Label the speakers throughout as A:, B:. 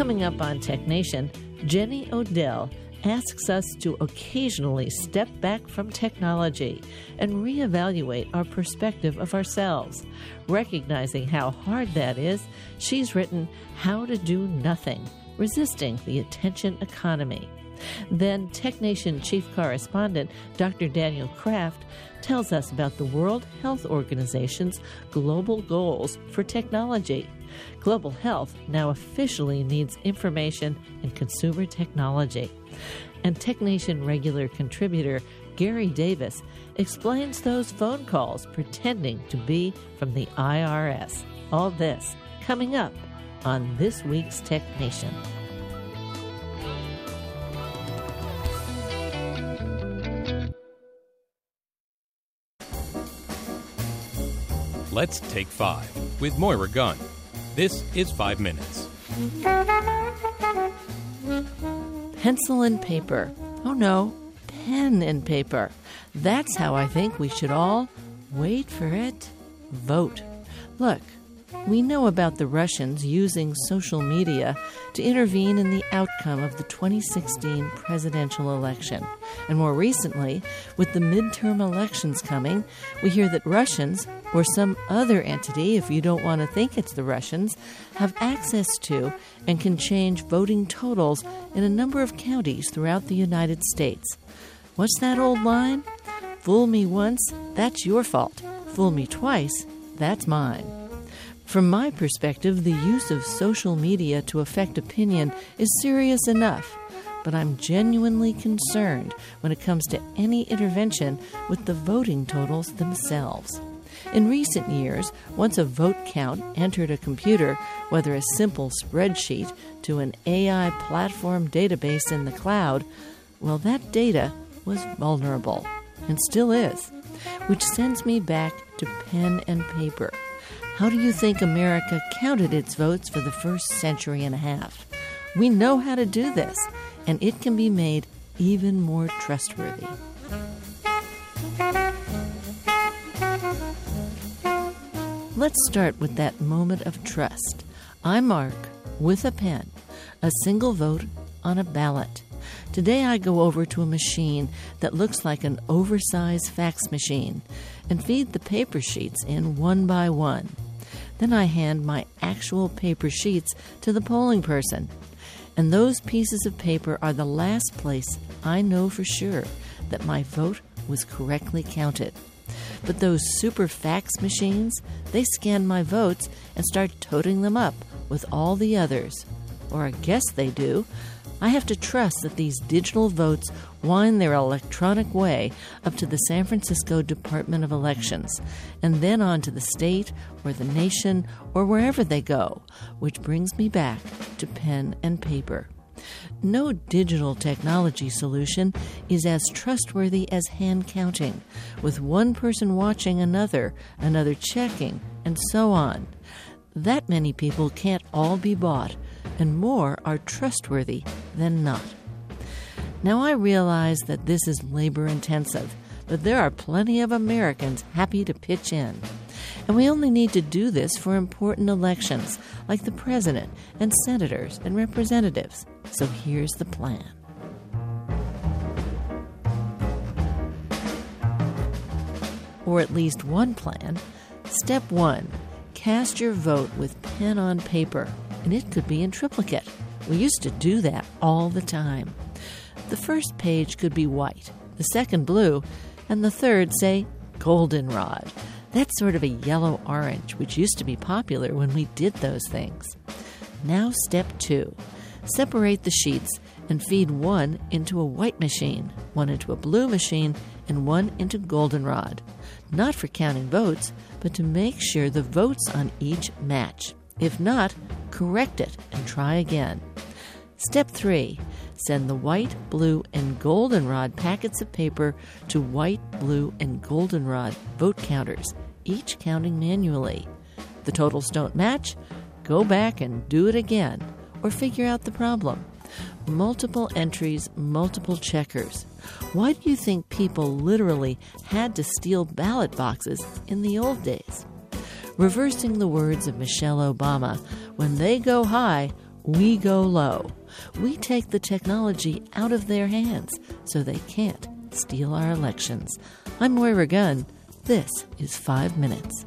A: Coming up on Tech Nation, Jenny Odell asks us to occasionally step back from technology and reevaluate our perspective of ourselves. Recognizing how hard that is, she's written How to Do Nothing Resisting the Attention Economy. Then, TechNation chief correspondent Dr. Daniel Kraft tells us about the World Health Organization's global goals for technology. Global health now officially needs information and consumer technology. And TechNation regular contributor Gary Davis explains those phone calls pretending to be from the IRS. All this coming up on this week's Tech Nation.
B: Let's take five with Moira Gunn. This is Five Minutes.
A: Pencil and paper. Oh no, pen and paper. That's how I think we should all wait for it vote. Look, we know about the Russians using social media to intervene in the outcome of the 2016 presidential election. And more recently, with the midterm elections coming, we hear that Russians, or some other entity, if you don't want to think it's the Russians, have access to and can change voting totals in a number of counties throughout the United States. What's that old line? Fool me once, that's your fault. Fool me twice, that's mine. From my perspective, the use of social media to affect opinion is serious enough, but I'm genuinely concerned when it comes to any intervention with the voting totals themselves. In recent years, once a vote count entered a computer, whether a simple spreadsheet to an AI platform database in the cloud, well, that data was vulnerable and still is, which sends me back to pen and paper. How do you think America counted its votes for the first century and a half? We know how to do this, and it can be made even more trustworthy. Let's start with that moment of trust. I mark with a pen a single vote on a ballot. Today I go over to a machine that looks like an oversized fax machine and feed the paper sheets in one by one. Then I hand my actual paper sheets to the polling person. And those pieces of paper are the last place I know for sure that my vote was correctly counted. But those super fax machines, they scan my votes and start toting them up with all the others. Or I guess they do. I have to trust that these digital votes wind their electronic way up to the San Francisco Department of Elections, and then on to the state or the nation or wherever they go, which brings me back to pen and paper. No digital technology solution is as trustworthy as hand counting, with one person watching another, another checking, and so on. That many people can't all be bought and more are trustworthy than not. Now, I realize that this is labor intensive, but there are plenty of Americans happy to pitch in. And we only need to do this for important elections like the president and senators and representatives. So here's the plan. Or at least one plan. Step one cast your vote with pen on paper and it could be in triplicate. We used to do that all the time. The first page could be white, the second blue, and the third, say, goldenrod. That's sort of a yellow orange, which used to be popular when we did those things. Now, step two separate the sheets and feed one into a white machine, one into a blue machine, and one into goldenrod. Not for counting votes, but to make sure the votes on each match. If not, correct it and try again. Step 3 Send the white, blue, and goldenrod packets of paper to white, blue, and goldenrod vote counters, each counting manually. The totals don't match? Go back and do it again, or figure out the problem. Multiple entries, multiple checkers. Why do you think people literally had to steal ballot boxes in the old days? Reversing the words of Michelle Obama when they go high, we go low. We take the technology out of their hands so they can't steal our elections. I'm Moira Gunn. This is 5 Minutes.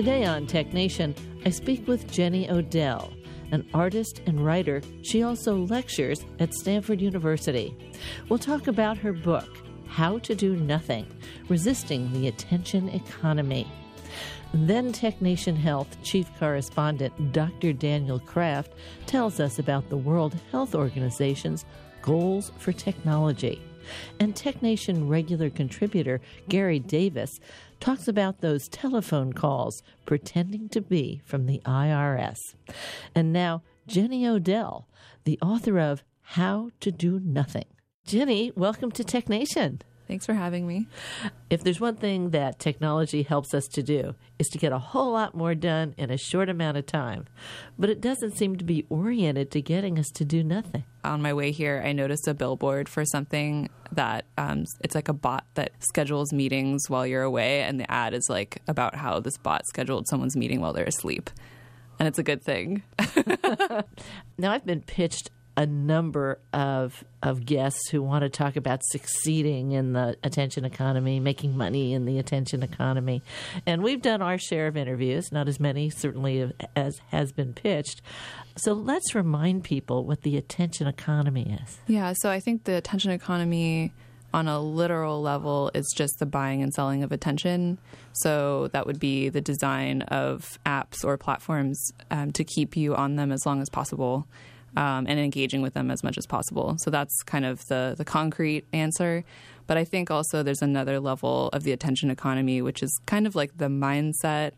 A: Today on Tech Nation, I speak with Jenny Odell, an artist and writer. She also lectures at Stanford University. We'll talk about her book, How to Do Nothing Resisting the Attention Economy. Then Tech Nation Health chief correspondent Dr. Daniel Kraft tells us about the World Health Organization's goals for technology. And Tech Nation regular contributor Gary Davis talks about those telephone calls pretending to be from the IRS. And now, Jenny Odell, the author of How to Do Nothing. Jenny, welcome to Tech Nation.
C: Thanks for having me.
A: If there's one thing that technology helps us to do, is to get a whole lot more done in a short amount of time. But it doesn't seem to be oriented to getting us to do nothing.
C: On my way here, I noticed a billboard for something that um, it's like a bot that schedules meetings while you're away, and the ad is like about how this bot scheduled someone's meeting while they're asleep. And it's a good thing.
A: now, I've been pitched a number of of guests who want to talk about succeeding in the attention economy, making money in the attention economy. And we've done our share of interviews, not as many certainly as has been pitched. So let's remind people what the attention economy is.
C: Yeah, so I think the attention economy on a literal level is just the buying and selling of attention. So that would be the design of apps or platforms um, to keep you on them as long as possible um, and engaging with them as much as possible. So that's kind of the the concrete answer. But I think also there's another level of the attention economy, which is kind of like the mindset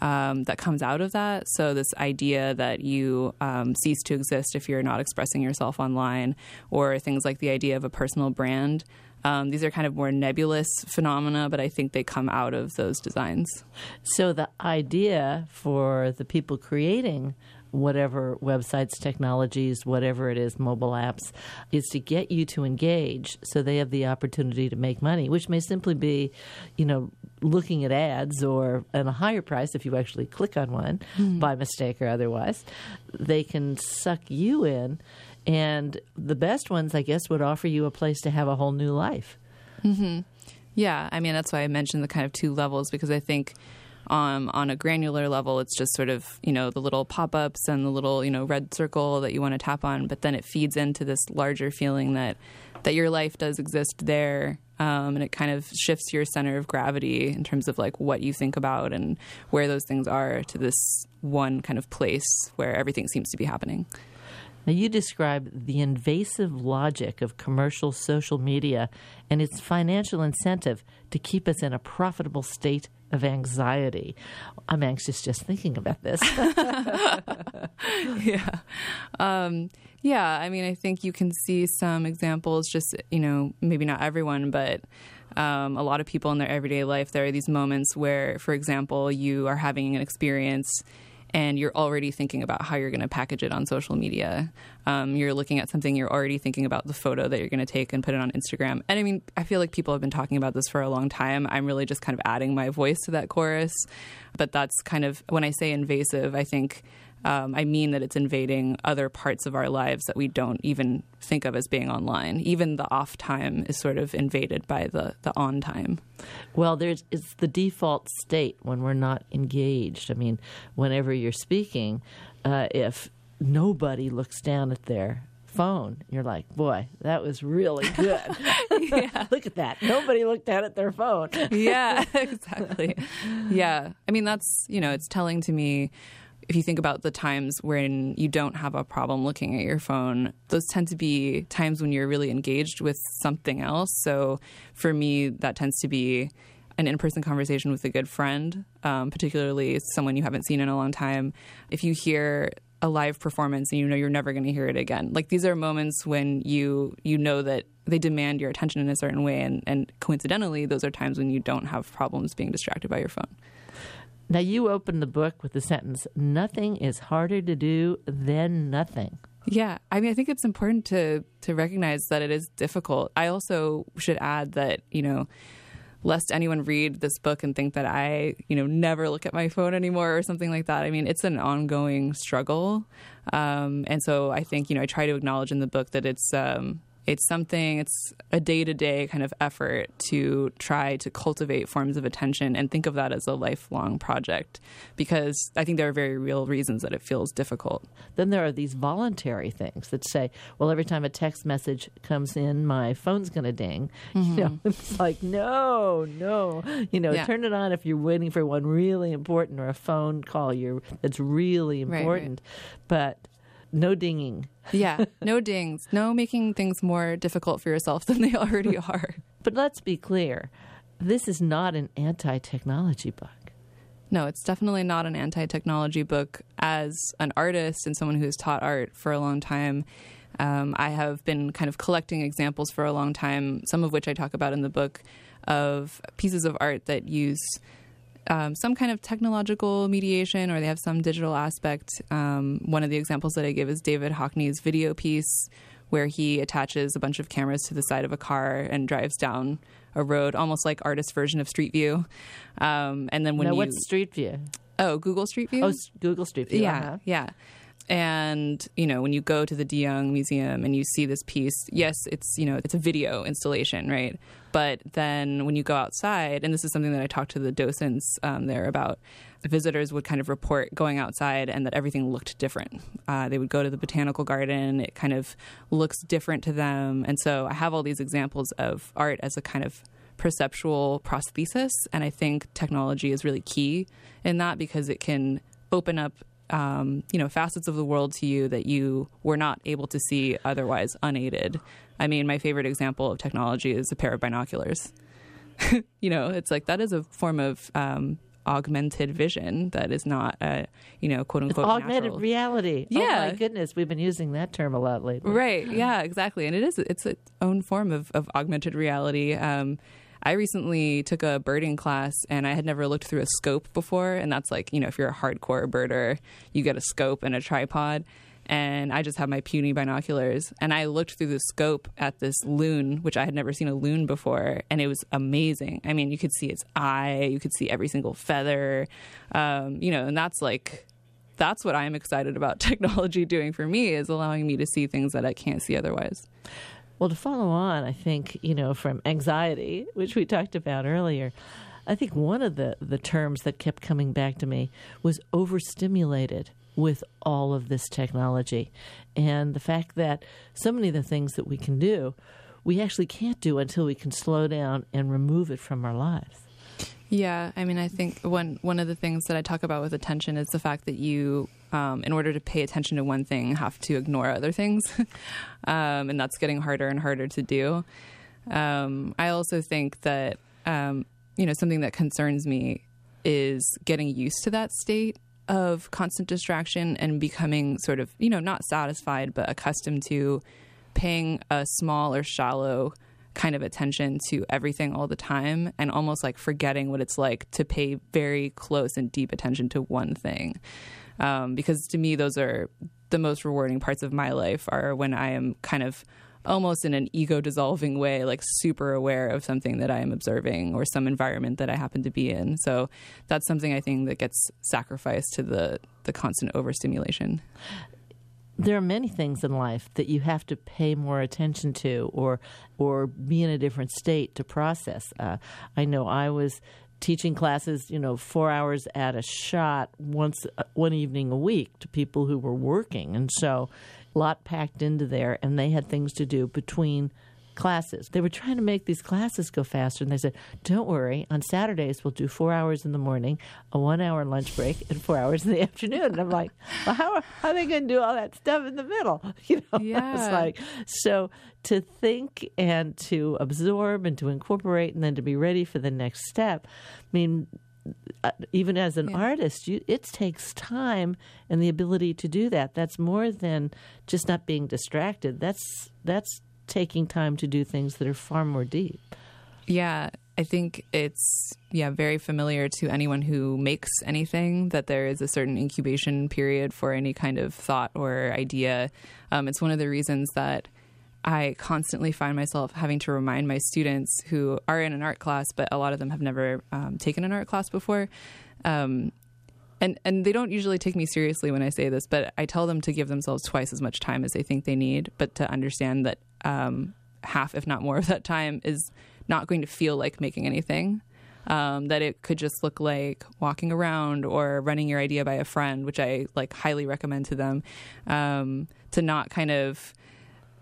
C: um, that comes out of that. So this idea that you um, cease to exist if you're not expressing yourself online, or things like the idea of a personal brand. Um, these are kind of more nebulous phenomena, but I think they come out of those designs.
A: So the idea for the people creating whatever websites, technologies, whatever it is, mobile apps, is to get you to engage so they have the opportunity to make money, which may simply be, you know, looking at ads or at a higher price if you actually click on one mm-hmm. by mistake or otherwise. They can suck you in. And the best ones, I guess, would offer you a place to have a whole new life.
C: Mm-hmm. Yeah, I mean, that's why I mentioned the kind of two levels because I think um, on a granular level, it's just sort of you know the little pop ups and the little you know red circle that you want to tap on, but then it feeds into this larger feeling that that your life does exist there, um, and it kind of shifts your center of gravity in terms of like what you think about and where those things are to this one kind of place where everything seems to be happening.
A: Now, you describe the invasive logic of commercial social media and its financial incentive to keep us in a profitable state of anxiety. I'm anxious just thinking about this.
C: yeah. Um, yeah, I mean, I think you can see some examples, just, you know, maybe not everyone, but um, a lot of people in their everyday life, there are these moments where, for example, you are having an experience and you're already thinking about how you're going to package it on social media. Um, you're looking at something, you're already thinking about the photo that you're going to take and put it on Instagram. And I mean, I feel like people have been talking about this for a long time. I'm really just kind of adding my voice to that chorus. But that's kind of, when I say invasive, I think um, I mean that it's invading other parts of our lives that we don't even think of as being online. Even the off time is sort of invaded by the, the on time.
A: Well, there's it's the default state when we're not engaged. I mean, whenever you're speaking, uh, if nobody looks down at their phone. You're like, boy, that was really good. Look at that. Nobody looked at at their phone.
C: yeah, exactly. Yeah. I mean, that's, you know, it's telling to me if you think about the times when you don't have a problem looking at your phone, those tend to be times when you're really engaged with something else. So for me, that tends to be an in person conversation with a good friend, um, particularly someone you haven't seen in a long time. If you hear a live performance and you know you're never going to hear it again. Like these are moments when you you know that they demand your attention in a certain way and, and coincidentally those are times when you don't have problems being distracted by your phone.
A: Now, you open the book with the sentence, Nothing is harder to do than nothing.
C: Yeah, I mean, I think it's important to to recognize that it is difficult. I also should add that you know, lest anyone read this book and think that I you know never look at my phone anymore or something like that. I mean, it's an ongoing struggle, um, and so I think you know I try to acknowledge in the book that it's um, it's something it's a day-to-day kind of effort to try to cultivate forms of attention and think of that as a lifelong project because i think there are very real reasons that it feels difficult
A: then there are these voluntary things that say well every time a text message comes in my phone's going to ding mm-hmm. you know it's like no no you know yeah. turn it on if you're waiting for one really important or a phone call you're that's really important right, right. but no dinging.
C: Yeah, no dings. No making things more difficult for yourself than they already are.
A: But let's be clear this is not an anti technology book.
C: No, it's definitely not an anti technology book. As an artist and someone who has taught art for a long time, um, I have been kind of collecting examples for a long time, some of which I talk about in the book, of pieces of art that use um, some kind of technological mediation or they have some digital aspect. Um, one of the examples that I give is David Hockney's video piece, where he attaches a bunch of cameras to the side of a car and drives down a road, almost like artist version of Street View. Um, and then when
A: now,
C: you
A: what's Street View?
C: Oh, Google Street View.
A: Oh, Google Street View.
C: Yeah,
A: uh-huh.
C: yeah. And you know, when you go to the De Young Museum and you see this piece, yes, it's you know it's a video installation, right? But then when you go outside, and this is something that I talked to the docents um, there about, visitors would kind of report going outside and that everything looked different. Uh, they would go to the botanical garden; it kind of looks different to them. And so I have all these examples of art as a kind of perceptual prosthesis, and I think technology is really key in that because it can open up um, you know facets of the world to you that you were not able to see otherwise unaided. I mean, my favorite example of technology is a pair of binoculars. you know, it's like that is a form of um, augmented vision that is not a you know quote unquote
A: augmented
C: natural.
A: reality.
C: Yeah,
A: oh my goodness, we've been using that term a lot lately.
C: Right? Yeah, exactly. And it is it's its own form of, of augmented reality. Um, I recently took a birding class and I had never looked through a scope before. And that's like, you know, if you're a hardcore birder, you get a scope and a tripod. And I just have my puny binoculars. And I looked through the scope at this loon, which I had never seen a loon before. And it was amazing. I mean, you could see its eye, you could see every single feather. Um, you know, and that's like, that's what I'm excited about technology doing for me is allowing me to see things that I can't see otherwise.
A: Well, to follow on, I think, you know, from anxiety, which we talked about earlier, I think one of the, the terms that kept coming back to me was overstimulated with all of this technology. And the fact that so many of the things that we can do, we actually can't do until we can slow down and remove it from our lives.
C: Yeah, I mean, I think one one of the things that I talk about with attention is the fact that you, um, in order to pay attention to one thing, have to ignore other things, um, and that's getting harder and harder to do. Um, I also think that um, you know something that concerns me is getting used to that state of constant distraction and becoming sort of you know not satisfied but accustomed to paying a small or shallow kind of attention to everything all the time and almost like forgetting what it's like to pay very close and deep attention to one thing. Um, because to me, those are the most rewarding parts of my life are when I am kind of almost in an ego dissolving way, like super aware of something that I am observing or some environment that I happen to be in. So that's something I think that gets sacrificed to the, the constant overstimulation
A: there are many things in life that you have to pay more attention to or or be in a different state to process. Uh, I know I was teaching classes, you know, four hours at a shot once uh, one evening a week to people who were working, and so a lot packed into there, and they had things to do between classes. They were trying to make these classes go faster, and they said, "Don't worry. On Saturdays, we'll do four hours in the morning, a one-hour lunch break, and four hours in the afternoon." And I'm like, "Well, how are, how are they going to do all that stuff in the middle?" You know,
C: Yeah.
A: it's like so to think and to absorb and to incorporate, and then to be ready for the next step. I mean, uh, even as an
C: Yeah.
A: artist, you, it takes time and the ability to do that. That's more than just not being distracted. That's that's taking time to do things that are far more deep.
C: Yeah, I think it's yeah very familiar to anyone who makes anything that there is a certain incubation period for any kind of thought or idea. Um, it's one of the reasons that I constantly find myself having to remind my students who are in an art class, but a lot of them have never um, taken an art class before. Um, and and they don't usually take me seriously when I say this, but I tell them to give themselves twice as much time as they think they need, but to understand that um, half, if not more, of that time is not going to feel like making anything. Um, that it could just look like walking around or running your idea by a friend, which I like highly recommend to them. Um, to not kind of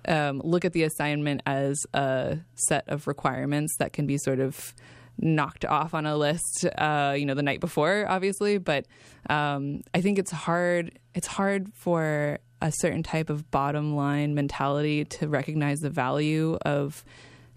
C: um, look at the assignment as a set of requirements that can be sort of knocked off on a list, uh, you know, the night before, obviously. But um, I think it's hard. It's hard for a certain type of bottom line mentality to recognize the value of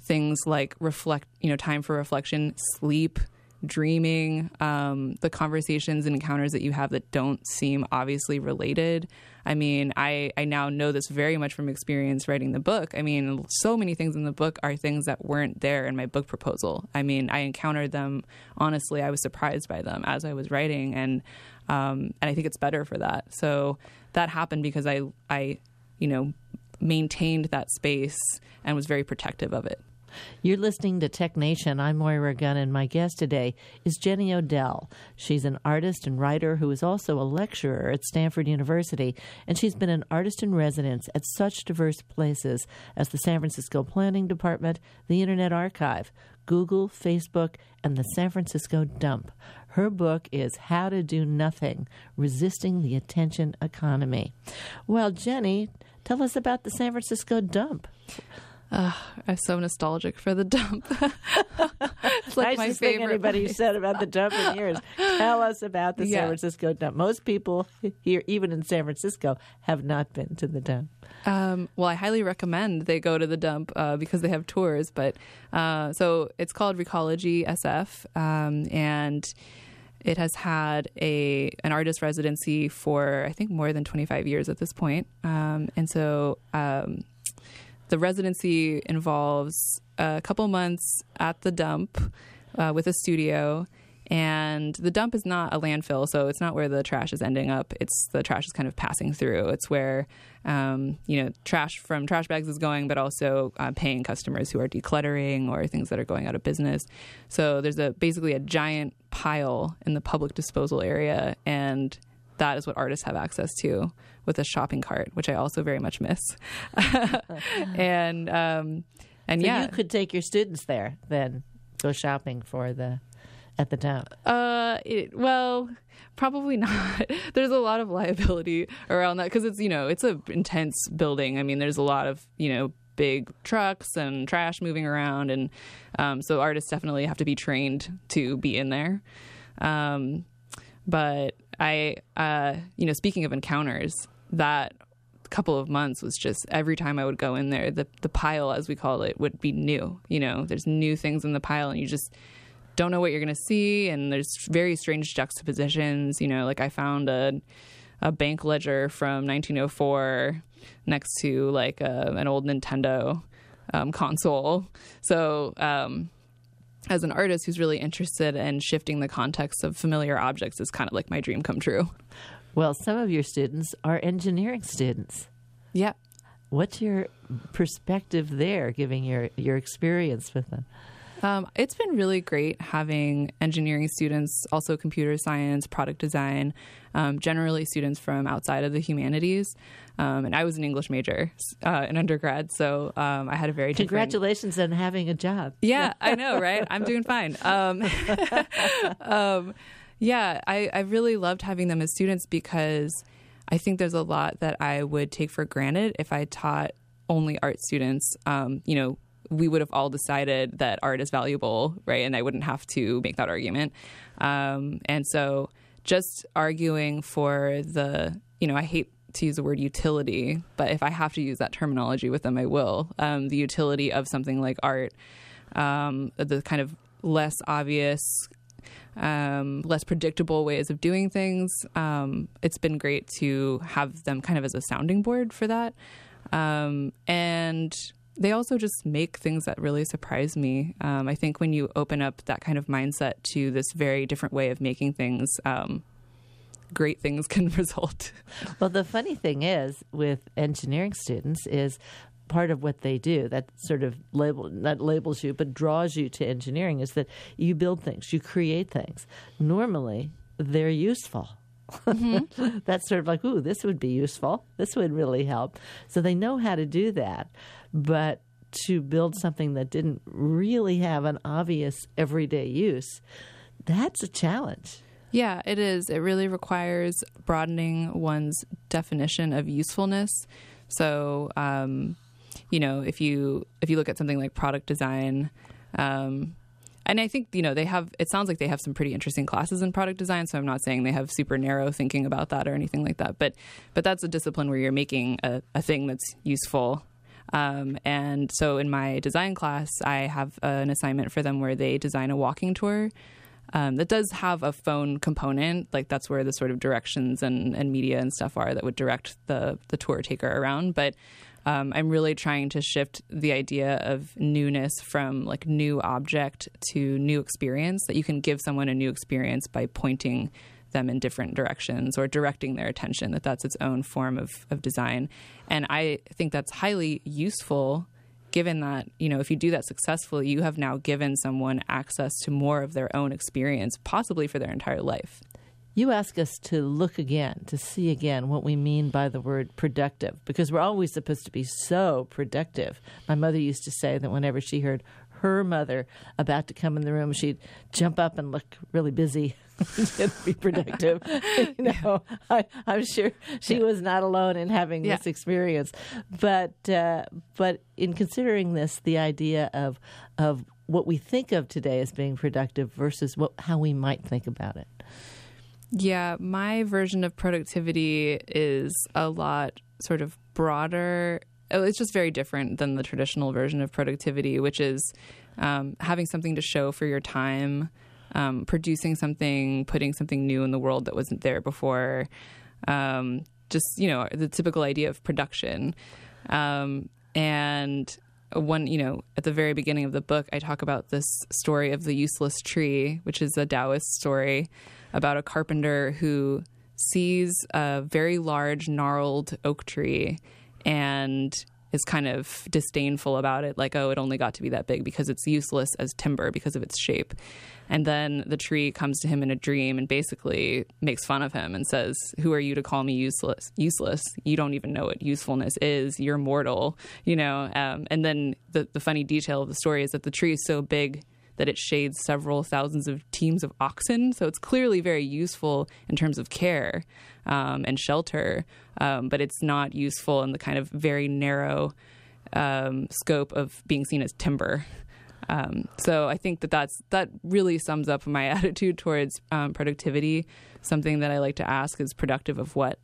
C: things like reflect, you know, time for reflection, sleep, dreaming, um, the conversations and encounters that you have that don't seem obviously related. I mean, I, I now know this very much from experience writing the book. I mean, so many things in the book are things that weren't there in my book proposal. I mean, I encountered them, honestly, I was surprised by them as I was writing, and um, and I think it's better for that. So that happened because I, I, you know, maintained that space and was very protective of it.
A: You're listening to Tech Nation. I'm Moira Gunn, and my guest today is Jenny Odell. She's an artist and writer who is also a lecturer at Stanford University, and she's been an artist in residence at such diverse places as the San Francisco Planning Department, the Internet Archive, Google, Facebook, and the San Francisco Dump. Her book is How to Do Nothing Resisting the Attention Economy. Well, Jenny, tell us about the San Francisco Dump.
C: I'm so nostalgic for the dump. it's like my
A: Nicest thing anybody said about the dump in years. Tell us about the San Francisco dump. Most people here, even in San Francisco, have not been to the dump.
C: Um, well, I highly recommend they go to the dump uh, because they have tours. But uh, so it's called Recology SF, um, and it has had a an artist residency for I think more than 25 years at this point. Um, and so um, the residency involves a couple months at the dump uh, with a studio. And the dump is not a landfill, so it's not where the trash is ending up. It's the trash is kind of passing through. It's where um, you know trash from trash bags is going, but also uh, paying customers who are decluttering or things that are going out of business. So there's a basically a giant pile in the public disposal area, and that is what artists have access to with a shopping cart, which I also very much miss. and um, and
A: So
C: yeah,
A: you could take your students there, then go shopping for the at the dump.
C: Uh, it, well, probably not. there's a lot of liability around that because it's you know it's a intense building. I mean, there's a lot of you know big trucks and trash moving around, and um, so artists definitely have to be trained to be in there. Um, but I, uh, you know, speaking of encounters, that couple of months was just every time I would go in there, the the pile, as we call it, would be new. You know, there's new things in the pile, and you just don't know what you're to see and there's very strange juxtapositions you know like i found a a bank ledger from 1904 next to like a, an old nintendo um, console so um, as an artist who's really interested in shifting the context of familiar objects is kind of like my dream come true
A: Well, some of your students are engineering students.
C: yeah
A: What's your perspective there, giving your your experience with them?
C: Um, it's been really great having engineering students, also computer science, product design, um, generally students from outside of the humanities. Um, and I was an English major uh, in undergrad, so um, I had a very different-
A: Congratulations on having a job.
C: yeah, I know, right? I'm doing fine. Um, um, yeah, I, I really loved having them as students because I think there's a lot that I would take for granted if I taught only art students. Um, you know, we would have all decided that art is valuable, right? And I wouldn't have to make that argument. Um, and so just arguing for the, you know, I hate to use the word utility, but if I have to use that terminology with them, I will. Um, the utility of something like art, um, the kind of less obvious, um, less predictable ways of doing things. Um, it's been great to have them kind of as a sounding board for that. Um, and they also just make things that really surprise me. Um, I think when you open up that kind of mindset to this very different way of making things, um, great things can result.
A: Well, the funny thing is with engineering students is part of what they do that sort of label not labels you but draws you to engineering is that you build things, you create things. Normally, they're useful. Mm-hmm. That's sort of like, ooh, this would be useful. This would really help. So they know how to do that. But to build something that didn't really have an obvious everyday use, that's a challenge.
C: Yeah, it is. It really requires broadening one's definition of usefulness. So, um, you know, if you if you look at something like product design, um, and I think you know they have. It sounds like they have some pretty interesting classes in product design. So I'm not saying they have super narrow thinking about that or anything like that. But but that's a discipline where you're making a, a thing that's useful. Um, and so in my design class, I have an assignment for them where they design a walking tour. Um, that does have a phone component, like that's where the sort of directions and, and media and stuff are that would direct the the tour taker around. But um, I'm really trying to shift the idea of newness from like new object to new experience. That you can give someone a new experience by pointing them in different directions or directing their attention. That that's its own form of of design, and I think that's highly useful. Given that, you know, if you do that successfully, you have now given someone access to more of their own experience, possibly for their entire life.
A: You ask us to look again, to see again what we mean by the word productive, because we're always supposed to be so productive. My mother used to say that whenever she heard her mother about to come in the room, she'd jump up and look really busy and be productive. you know, I, am sure she yeah. was not alone in having yeah. this experience. But uh, but in considering this, the idea of of what we think of today as being productive versus what how we might think about it.
C: Yeah, my version of productivity is a lot sort of broader. Oh, it's just very different than the traditional version of productivity, which is um, having something to show for your time, um, producing something, putting something new in the world that wasn't there before. Um, just you know the typical idea of production, um, and one you know at the very beginning of the book, I talk about this story of the useless tree, which is a Taoist story about a carpenter who sees a very large gnarled oak tree and is kind of disdainful about it, like, oh, it only got to be that big because it's useless as timber because of its shape. And then the tree comes to him in a dream and basically makes fun of him and says, Who are you to call me useless? Useless. You don't even know what usefulness is. You're mortal, you know? Um, and then the, the funny detail of the story is that the tree is so big that it shades several thousands of teams of oxen. So it's clearly very useful in terms of care um, and shelter, um, but it's not useful in the kind of very narrow um, scope of being seen as timber. Um, so I think that that's that really sums up my attitude towards um, productivity. Something that I like to ask is productive of what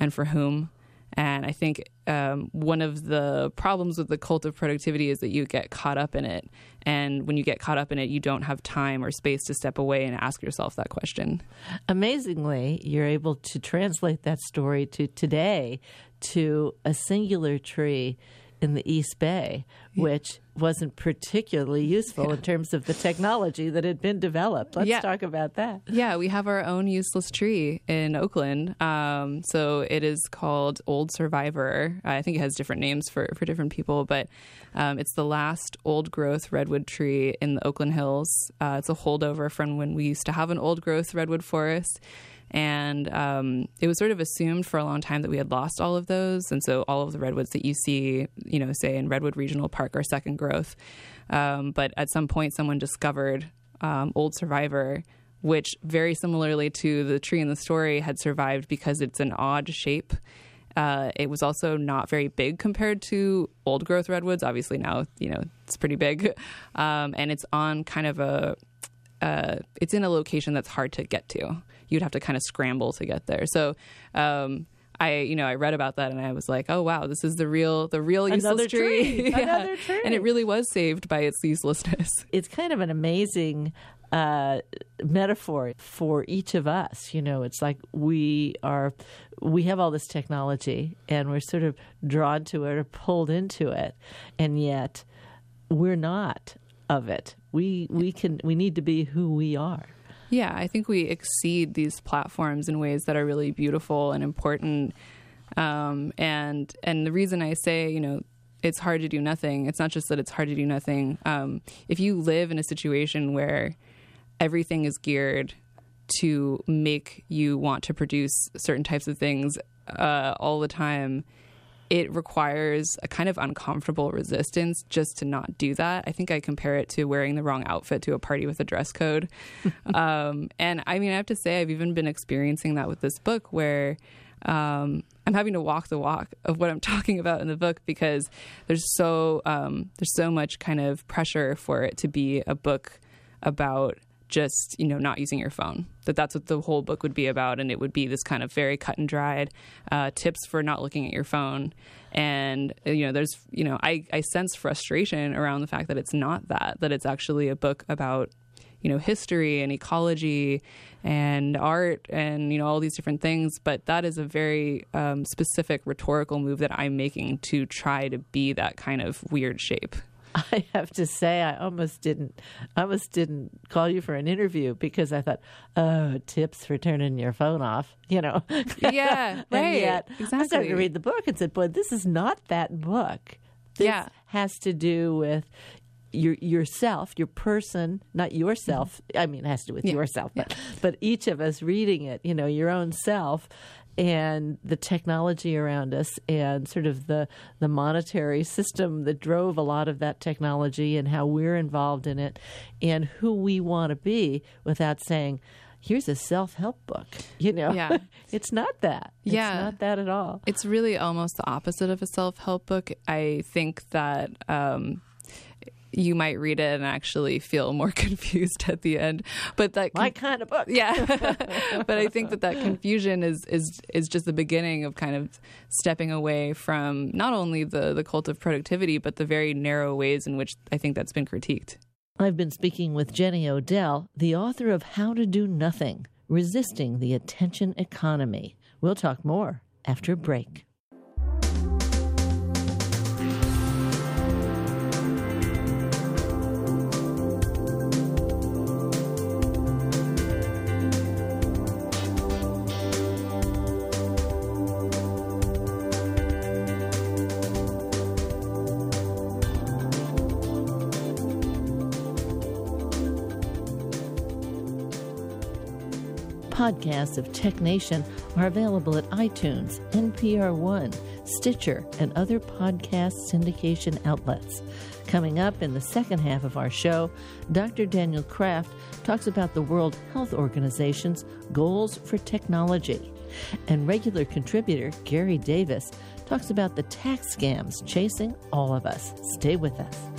C: and for whom. And I think um, one of the problems with the cult of productivity is that you get caught up in it. And when you get caught up in it, you don't have time or space to step away and ask yourself that question.
A: Amazingly, you're able to translate that story to today to a singular tree in the East Bay, which wasn't particularly useful yeah. in terms of the technology that had been developed. Let's yeah. talk about that.
C: Yeah, we have our own useless tree in Oakland. Um, so it is called Old Survivor. I think it has different names for, for different people, but um, it's the last old growth redwood tree in the Oakland Hills. Uh, it's a holdover from when we used to have an old growth redwood forest. And um, it was sort of assumed for a long time that we had lost all of those. And so all of the redwoods that you see, you know, say in Redwood Regional Park are second growth. Um, but at some point, someone discovered um, Old Survivor which very similarly to the tree in the story had survived because it's an odd shape. Uh, it was also not very big compared to old growth redwoods. Obviously, now you know it's pretty big, um, and it's on kind of a. Uh, it's in a location that's hard to get to. You'd have to kind of scramble to get there. So, um, I you know I read about that and I was like, oh wow, this is the real the real useless
A: Another tree.
C: yeah.
A: Another tree.
C: and it really was saved by its uselessness.
A: It's kind of an amazing uh, metaphor for each of us. You know, it's like we are, we have all this technology and we're sort of drawn to it or pulled into it, and yet we're not of it. We we can we need to be who we are.
C: Yeah, I think we exceed these platforms in ways that are really beautiful and important. Um, and and the reason I say, you know, it's hard to do nothing. It's not just that it's hard to do nothing. Um, if you live in a situation where everything is geared to make you want to produce certain types of things uh, all the time, it requires a kind of uncomfortable resistance just to not do that. I think I compare it to wearing the wrong outfit to a party with a dress code. um, and I mean, I have to say, I've even been experiencing that with this book where um, I'm having to walk the walk of what I'm talking about in the book because there's so um, there's so much kind of pressure for it to be a book about just you know not using your phone that that's what the whole book would be about. And it would be this kind of very cut and dried uh, tips for not looking at your phone. And uh, you know there's you know I, I sense frustration around the fact that it's not that that it's actually a book about you know history and ecology and art and you know all these different things. But that is a very um, specific rhetorical move that i'm making to try to be that kind of weird shape
A: I have to say, I almost didn't, I almost didn't call you for an interview because I thought, oh, tips for turning your phone off, you know.
C: Yeah, right.
A: yet,
C: exactly.
A: I started to read the book and said, boy, this is not that book. This
C: Yeah.
A: has to do with your yourself, your person, not yourself. Mm-hmm. I mean, it has to do with yourself, but but each of us reading it, you know, your own self. And the technology around us, and sort of the the monetary system that drove a lot of that technology, and how we're involved in it, and who we want to be, without saying, "Here's a self help book." You know,
C: Yeah.
A: it's not that.
C: Yeah.
A: it's not that at all.
C: It's really almost the opposite of a self help book. I think that um, you might read it and actually feel more confused at the end. But that
A: My kind of book.
C: yeah, but I think that that confusion is is is just the beginning of kind of stepping away from not only the the cult of productivity, but the very narrow ways in which I think that's been critiqued.
A: I've been speaking with Jenny Odell, the author of How to Do Nothing Resisting the Attention Economy. We'll talk more after a break. Podcasts of Tech Nation are available at iTunes, NPR One, Stitcher, and other podcast syndication outlets. Coming up in the second half of our show, Dr. Daniel Kraft talks about the World Health Organization's goals for technology. And regular contributor Gary Davis talks about the tax scams chasing all of us. Stay with us.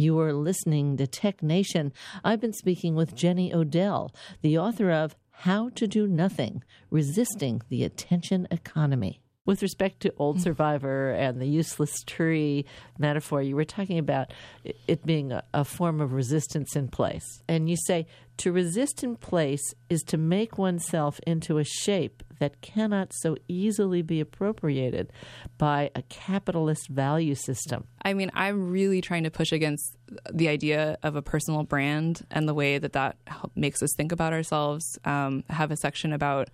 A: You are listening to Tech Nation. I've been speaking with Jenny Odell, the author of How to Do Nothing Resisting the Attention Economy. With respect to Old mm. Survivor and the useless tree metaphor, you were talking about it being a, a, form of resistance in place. And you say to resist in place is to make oneself into a shape that cannot so easily be appropriated by a capitalist value system.
C: I mean, I'm really trying to push against the idea of a personal brand and the way that that makes us think about ourselves. Um, have a section about.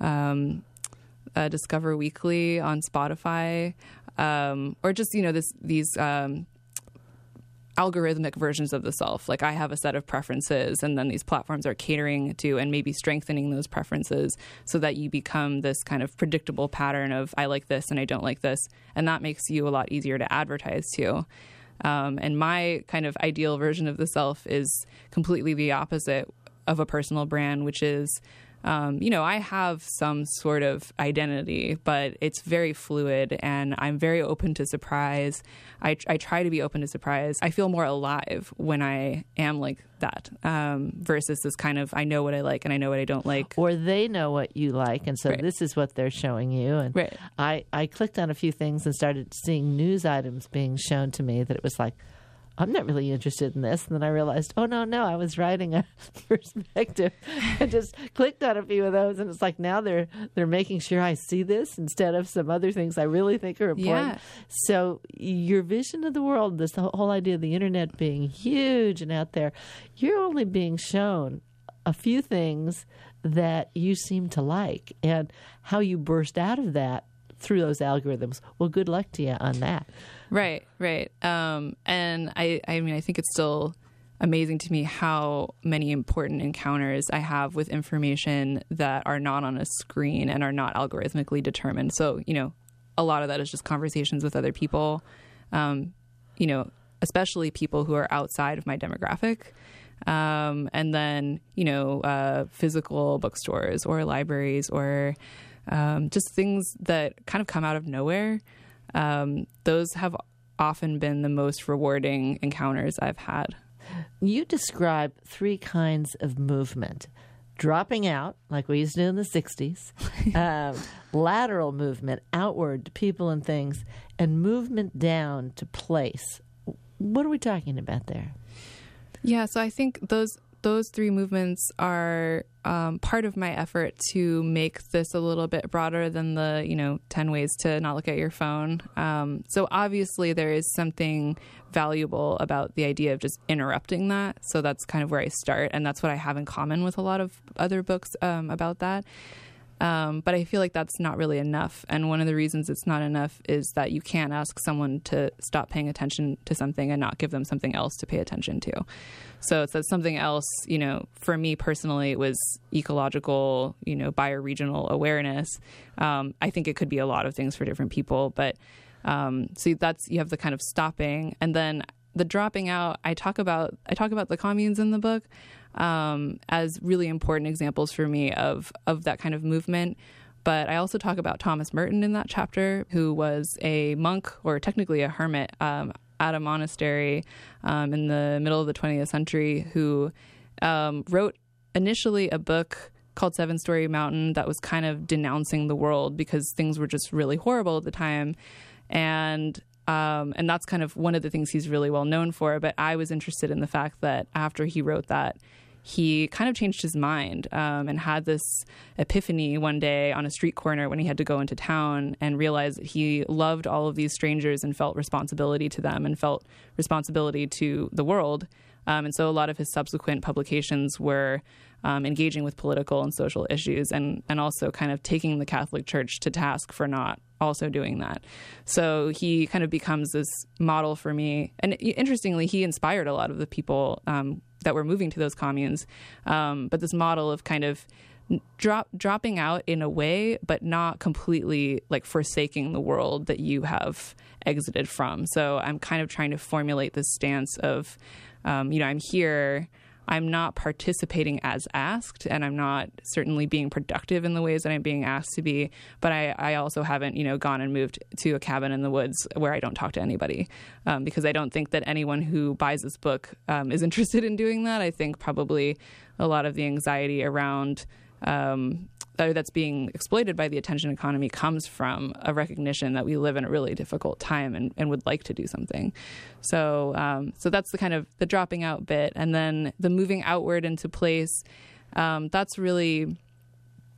C: Um, uh, Discover Weekly on Spotify, um, or just you know this these um, algorithmic versions of the self. Like I have a set of preferences, and then these platforms are catering to and maybe strengthening those preferences so that you become this kind of predictable pattern of I like this and I don't like this, and that makes you a lot easier to advertise to. Um, and my kind of ideal version of the self is completely the opposite of a personal brand, which is um, you know, I have some sort of identity, but it's very fluid and I'm very open to surprise. I, I try to be open to surprise. I feel more alive when I am like that um, versus this kind of I know what I like and I know what I don't like.
A: Or they know what you like, and so right. this is what they're showing you. And
C: right.
A: I, I clicked on a few things and started seeing news items being shown to me that it was like, I'm not really interested in this. And then I realized, oh, no, no, I was writing a perspective. I just clicked on a few of those, and it's like now they're they're making sure I see this instead of some other things I really think are important.
C: Yeah.
A: So your vision of the world, this whole idea of the internet being huge and out there, you're only being shown a few things that you seem to like, and how you burst out of that through those algorithms. Well, good luck to you on that.
C: Right, right. Um, and I, I mean, I think it's still amazing to me how many important encounters I have with information that are not on a screen and are not algorithmically determined. So, you know, a lot of that is just conversations with other people, um, you know, especially people who are outside of my demographic. Um, and then, you know, uh, physical bookstores or libraries or um, just things that kind of come out of nowhere. Um, those have often been the most rewarding encounters I've had.
A: You describe three kinds of movement dropping out, like we used to do in the 60s, um, lateral movement outward to people and things, and movement down to place. What are we talking about there?
C: Yeah, so I think those those three movements are um, part of my effort to make this a little bit broader than the you know 10 ways to not look at your phone. Um, so obviously there is something valuable about the idea of just interrupting that. So that's kind of where i start and that's what i have in common with a lot of other books um, about that um, but I feel like that's not really enough. And one of the reasons it's not enough is that you can't ask someone to stop paying attention to something and not give them something else to pay attention to. So it's that something else, you know, for me personally, it was ecological, you know, bioregional awareness. Um, I think it could be a lot of things for different people, but um, so that's you have the kind of stopping, and then the dropping out. I talk about I talk about the communes in the book um, as really important examples for me of of that kind of movement. But I also talk about Thomas Merton in that chapter, who was a monk or technically a hermit um, at a monastery um, in the middle of the 20th century who um, wrote initially a book called Seven Storey Mountain that was kind of denouncing the world because things were just really horrible at the time. And um, and that's kind of one of the things he's really well known for. But I was interested in the fact that after he wrote that, he kind of changed his mind um, and had this epiphany one day on a street corner when he had to go into town and realized that he loved all of these strangers and felt responsibility to them and felt responsibility to the world. Um, and so a lot of his subsequent publications were um, engaging with political and social issues and, and also kind of taking the Catholic Church to task for not also doing that. So he kind of becomes this model for me. And interestingly, he inspired a lot of the people um, that were moving to those communes. Um, but this model of kind of drop dropping out in a way, but not completely like forsaking the world that you have exited from. So I'm kind of trying to formulate this stance of, um, you know, I'm here I'm not participating as asked, and I'm not certainly being productive in the ways that I'm being asked to be. But I, I also haven't, you know, gone and moved to a cabin in the woods where I don't talk to anybody, um, because I don't think that anyone who buys this book um, is interested in doing that. I think probably a lot of the anxiety around um, that's being exploited by the attention economy comes from a recognition that we live in a really difficult time and, and would like to do something. So, um, so that's the kind of the dropping out bit, and then the moving outward into place. Um, that's really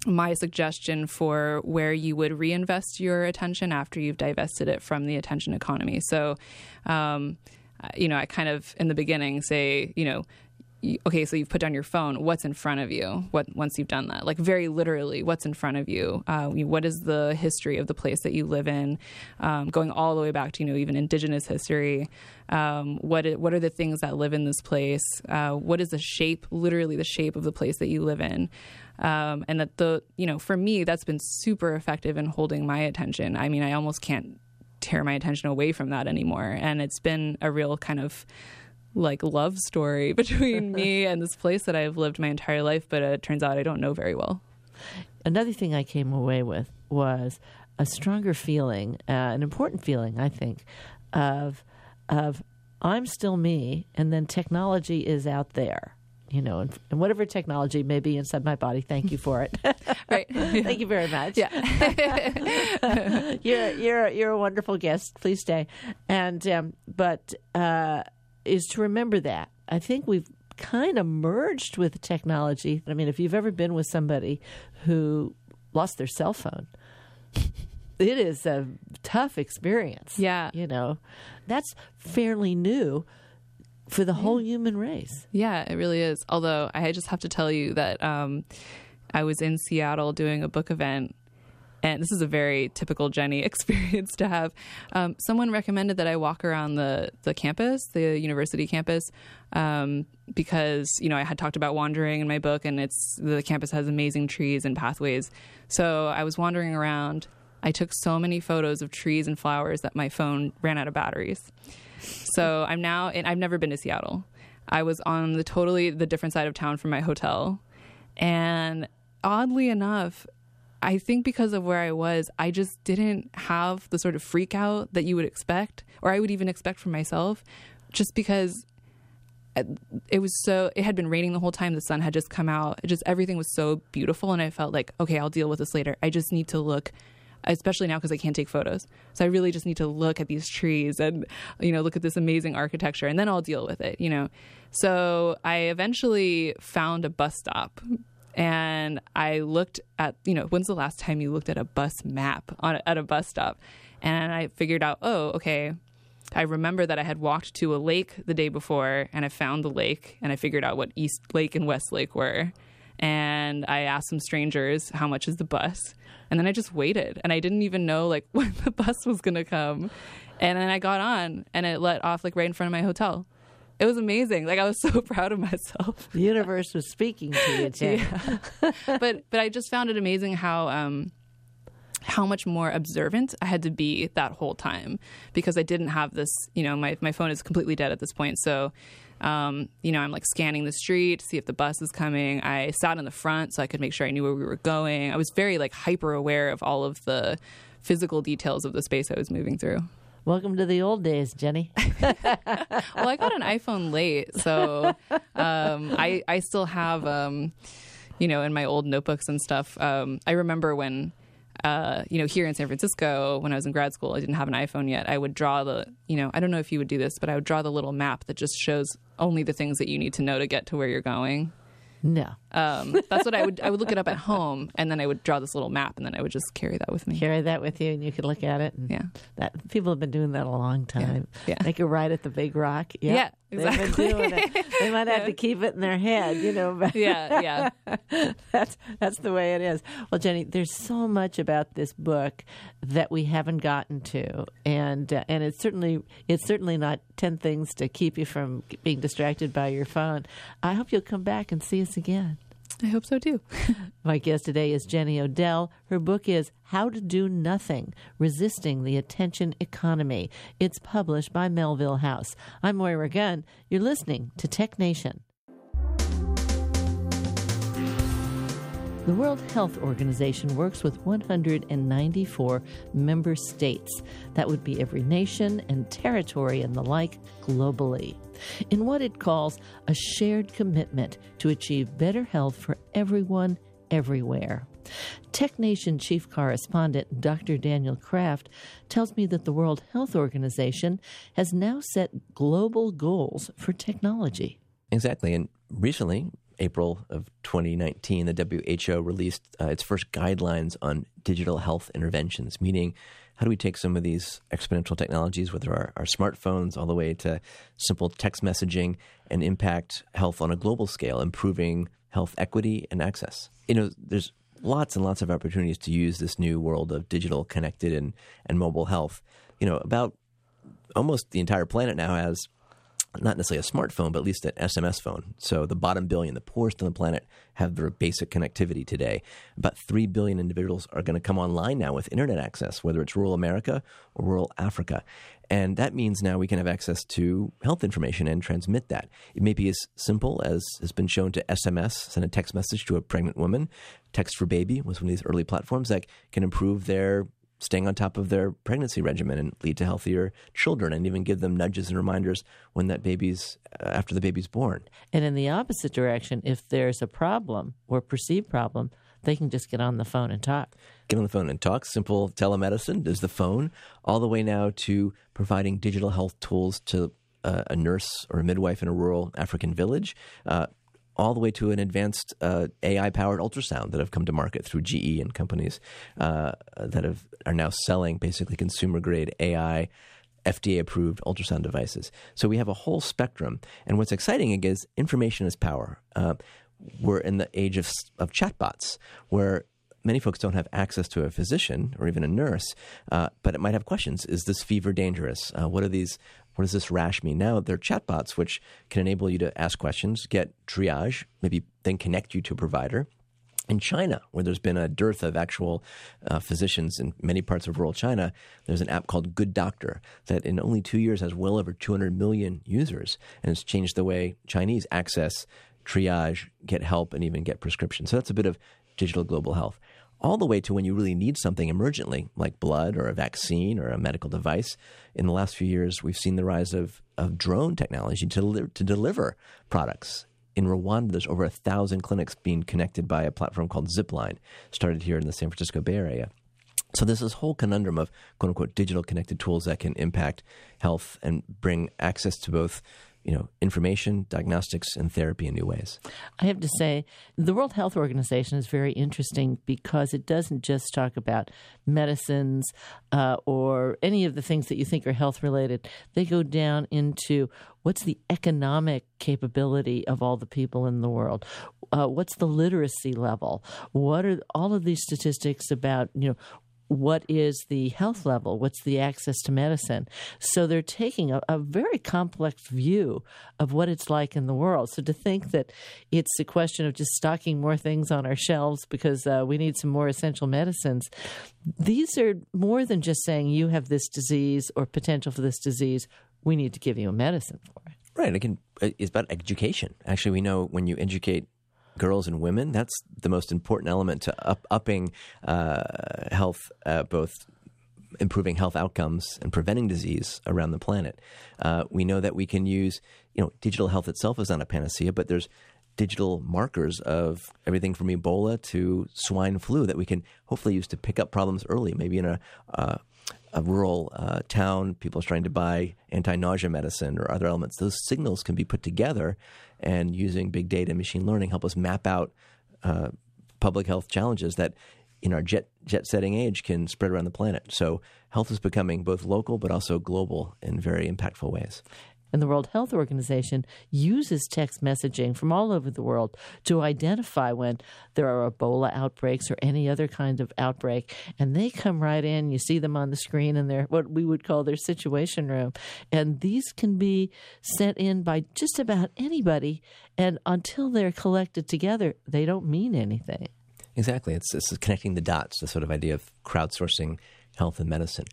C: my suggestion for where you would reinvest your attention after you've divested it from the attention economy. So, um, you know, I kind of in the beginning say, you know, okay, so you've put down your phone. What's in front of you? What once you've done that, like very literally, what's in front of you? Uh, what is the history of the place that you live in? Um, going all the way back to you know even indigenous history. Um, what what are the things that live in this place? Uh, what is the shape, literally the shape of the place that you live in? Um, and that the you know for me that's been super effective in holding my attention. I mean, I almost can't tear my attention away from that anymore, and it's been a real kind of like love story between me and this place that I've lived my entire life, but it turns out I don't know very well.
A: Another thing I came away with was a stronger feeling, uh, an important feeling, I think, of of I'm still me, and then technology is out there. You know, and, and whatever technology may be inside my body, thank you for it.
C: right.
A: thank you very much.
C: Yeah.
A: you're you're you're a wonderful guest. Please stay. And um, but uh, is to remember that. I think we've kind of merged with technology. I mean, if you've ever been with somebody who lost their cell phone, it is a tough experience.
C: Yeah.
A: You know, that's fairly new for the whole human race.
C: Yeah, it really is. Although I just have to tell you that um, I was in Seattle doing a book event and this is a very typical Jenny experience to have. Um, someone recommended that I walk around the the campus, the university campus, um, because you know I had talked about wandering in my book, and it's the campus has amazing trees and pathways. So I was wandering around. I took so many photos of trees and flowers that my phone ran out of batteries. So I'm now, and I've never been to Seattle. I was on the totally the different side of town from my hotel, and oddly enough, I think because of where I was, I just didn't have the sort of freak out that you would expect, or I would even expect from myself, just because uh, it was so it had been raining the whole time the sun had just come out it just everything was so beautiful and i felt like okay i'll deal with this later. I just need to look especially now because i can't take photos. So i really just need to look at these trees and you know look at this amazing architecture and then i'll deal with it you know? So i eventually found a bus stop and I looked at, you know, when's the last time you looked at a bus map on at a bus stop? And I figured out, oh, okay. I remember that I had walked to a lake the day before and I found the lake and I figured out what East Lake and West Lake were. And I asked some strangers, how much is the bus? And then I just waited and I didn't even know like when the bus was going to come. And then I got on and it let off like right in front of my hotel it was amazing. Like I was so proud of myself.
A: The universe was speaking to you, too.
C: yeah. but but I just found it amazing how um how much more observant I had to be that whole time because I didn't have this, you know, my my phone is completely dead at this point. So um, you know, I'm like scanning the street to see if the bus is coming. I sat in the front so I could make sure I knew where we were going. I was very like hyper aware of all of the physical details of the space I was moving through.
A: Welcome to the old days, Jenny.
C: well, I got an iPhone late, so um, I I still have um, you know in my old notebooks and stuff. Um, I remember when. Uh, you know, here in San Francisco, when I was in grad school, I didn't have an iPhone yet. I would draw the, you know, I don't know if you would do this, but I would draw the little map that just shows only the things that you need to know to get to where you're going.
A: No.
C: Um, that's what I would. I would look it up at home, and then I would draw this little map, and then I would just carry that with me.
A: Carry that with you, and you could look at it.
C: yeah.
A: That people have been doing that a long time.
C: Yeah.
A: Make a ride at the Big Rock. Yep.
C: Yeah. Exactly.
A: They've been doing it. They might have
C: Yeah.
A: to keep it in their head, you know. But
C: Yeah. Yeah.
A: that's that's the way it is. Well, Jenny, there's so much about this book that we haven't gotten to, and uh, and it's certainly it's certainly not ten things to keep you from being distracted by your phone. I hope you'll come back and see us again.
C: I hope so too.
A: My guest today is Jenny Odell. Her book is How to Do Nothing Resisting the Attention Economy. It's published by Melville House. I'm Moira Gunn. You're listening to Tech Nation. The World Health Organization works with 194 member states. That would be every nation and territory and the like globally. In what it calls a shared commitment to achieve better health for everyone, everywhere. TechNation chief correspondent Dr. Daniel Kraft tells me that the World Health Organization has now set global goals for technology.
D: Exactly. And recently, April of 2019, the WHO released uh, its first guidelines on digital health interventions, meaning how do we take some of these exponential technologies, whether our, our smartphones all the way to simple text messaging, and impact health on a global scale, improving health equity and access? You know, there's lots and lots of opportunities to use this new world of digital, connected, and, and mobile health. You know, about almost the entire planet now has not necessarily a smartphone, but at least an SMS phone. So the bottom billion, the poorest on the planet, have their basic connectivity today. About 3 billion individuals are going to come online now with internet access, whether it's rural America or rural Africa. And that means now we can have access to health information and transmit that. It may be as simple as has been shown to SMS, send a text message to a pregnant woman. Text4baby was one of these early platforms that can improve their staying on top of their pregnancy regimen and lead to healthier children and even give them nudges and reminders when that baby's uh, after the baby's born.
A: And in the opposite direction, if there's a problem or perceived problem, they can just get on the phone and talk.
D: Get on the phone and talk. Simple telemedicine. There's the phone, all the way now to providing digital health tools to uh, a nurse or a midwife in a rural African village. Uh, all the way to an advanced uh, AI powered ultrasound that have come to market through GE and companies uh, that have are now selling basically consumer grade AI. FDA approved ultrasound devices. So we have a whole spectrum. And what's exciting is information is power. Uh, we're in the age of, of chatbots where many folks don't have access to a physician or even a nurse, uh, but it might have questions. Is this fever dangerous? Uh, what are these what does this rash mean? Now, there are chatbots which can enable you to ask questions, get triage, maybe then connect you to a provider. In China, where there's been a dearth of actual uh, physicians in many parts of rural China, there's an app called Good Doctor that in only two years has well over 200 million users and has changed the way Chinese access triage, get help, and even get prescriptions. So that's a bit of digital global health all the way to when you really need something emergently, like blood or a vaccine or a medical device. In the last few years, we've seen the rise of, of drone technology to, to deliver products. In Rwanda, there's over a thousand clinics being connected by a platform called Zipline, started here in the San Francisco Bay Area. So there's this whole conundrum of quote unquote digital connected tools that can impact health and bring access to both you know, information, diagnostics, and therapy in new ways.
A: I have to say, the World Health Organization is very interesting because it doesn't just talk about medicines uh, or any of the things that you think are health related. They go down into what's the economic capability of all the people in the world uh, what's the literacy level what are all of these statistics about you know what is the health level? What's the access to medicine? So they're taking a, a, very complex view of what it's like in the world. So to think that it's a question of just stocking more things on our shelves because uh, we need some more essential medicines, these are more than just saying you have this disease or potential for this disease. We need to give you a medicine for it.
D: Right. It can, it's about education. Actually, we know when you educate girls and women. That's the most important element to up, upping uh, health, uh, both improving health outcomes and preventing disease around the planet. Uh, we know that we can use, you know, digital health itself is not a panacea, but there's digital markers of everything from Ebola to swine flu that we can hopefully use to pick up problems early, maybe in a uh, a rural uh, town, people are trying to buy anti nausea medicine or other elements, those signals can be put together and using big data and machine learning help us map out uh, public health challenges that in our jet jet setting age can spread around the planet. So health is becoming both local but also global in very impactful ways
A: and the World Health Organization uses text messaging from all over the world to identify when there are Ebola outbreaks or any other kind of outbreak. And they come right in. You see them on the screen in their what we would call their situation room. And these can be sent in by just about anybody. And until they're collected together, they don't mean anything.
D: Exactly. It's, it's connecting the dots, the sort of idea of crowdsourcing health and medicine.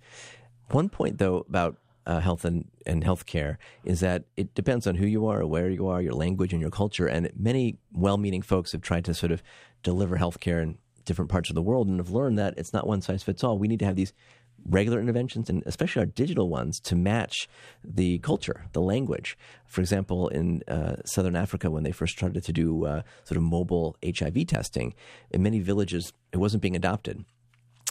D: One point, though, about uh, health and, and healthcare is that it depends on who you are, where you are, your language, and your culture. And many well meaning folks have tried to sort of deliver healthcare in different parts of the world and have learned that it's not one size fits all. We need to have these regular interventions and especially our digital ones to match the culture, the language. For example, in uh, southern Africa, when they first started to do uh, sort of mobile HIV testing, in many villages it wasn't being adopted.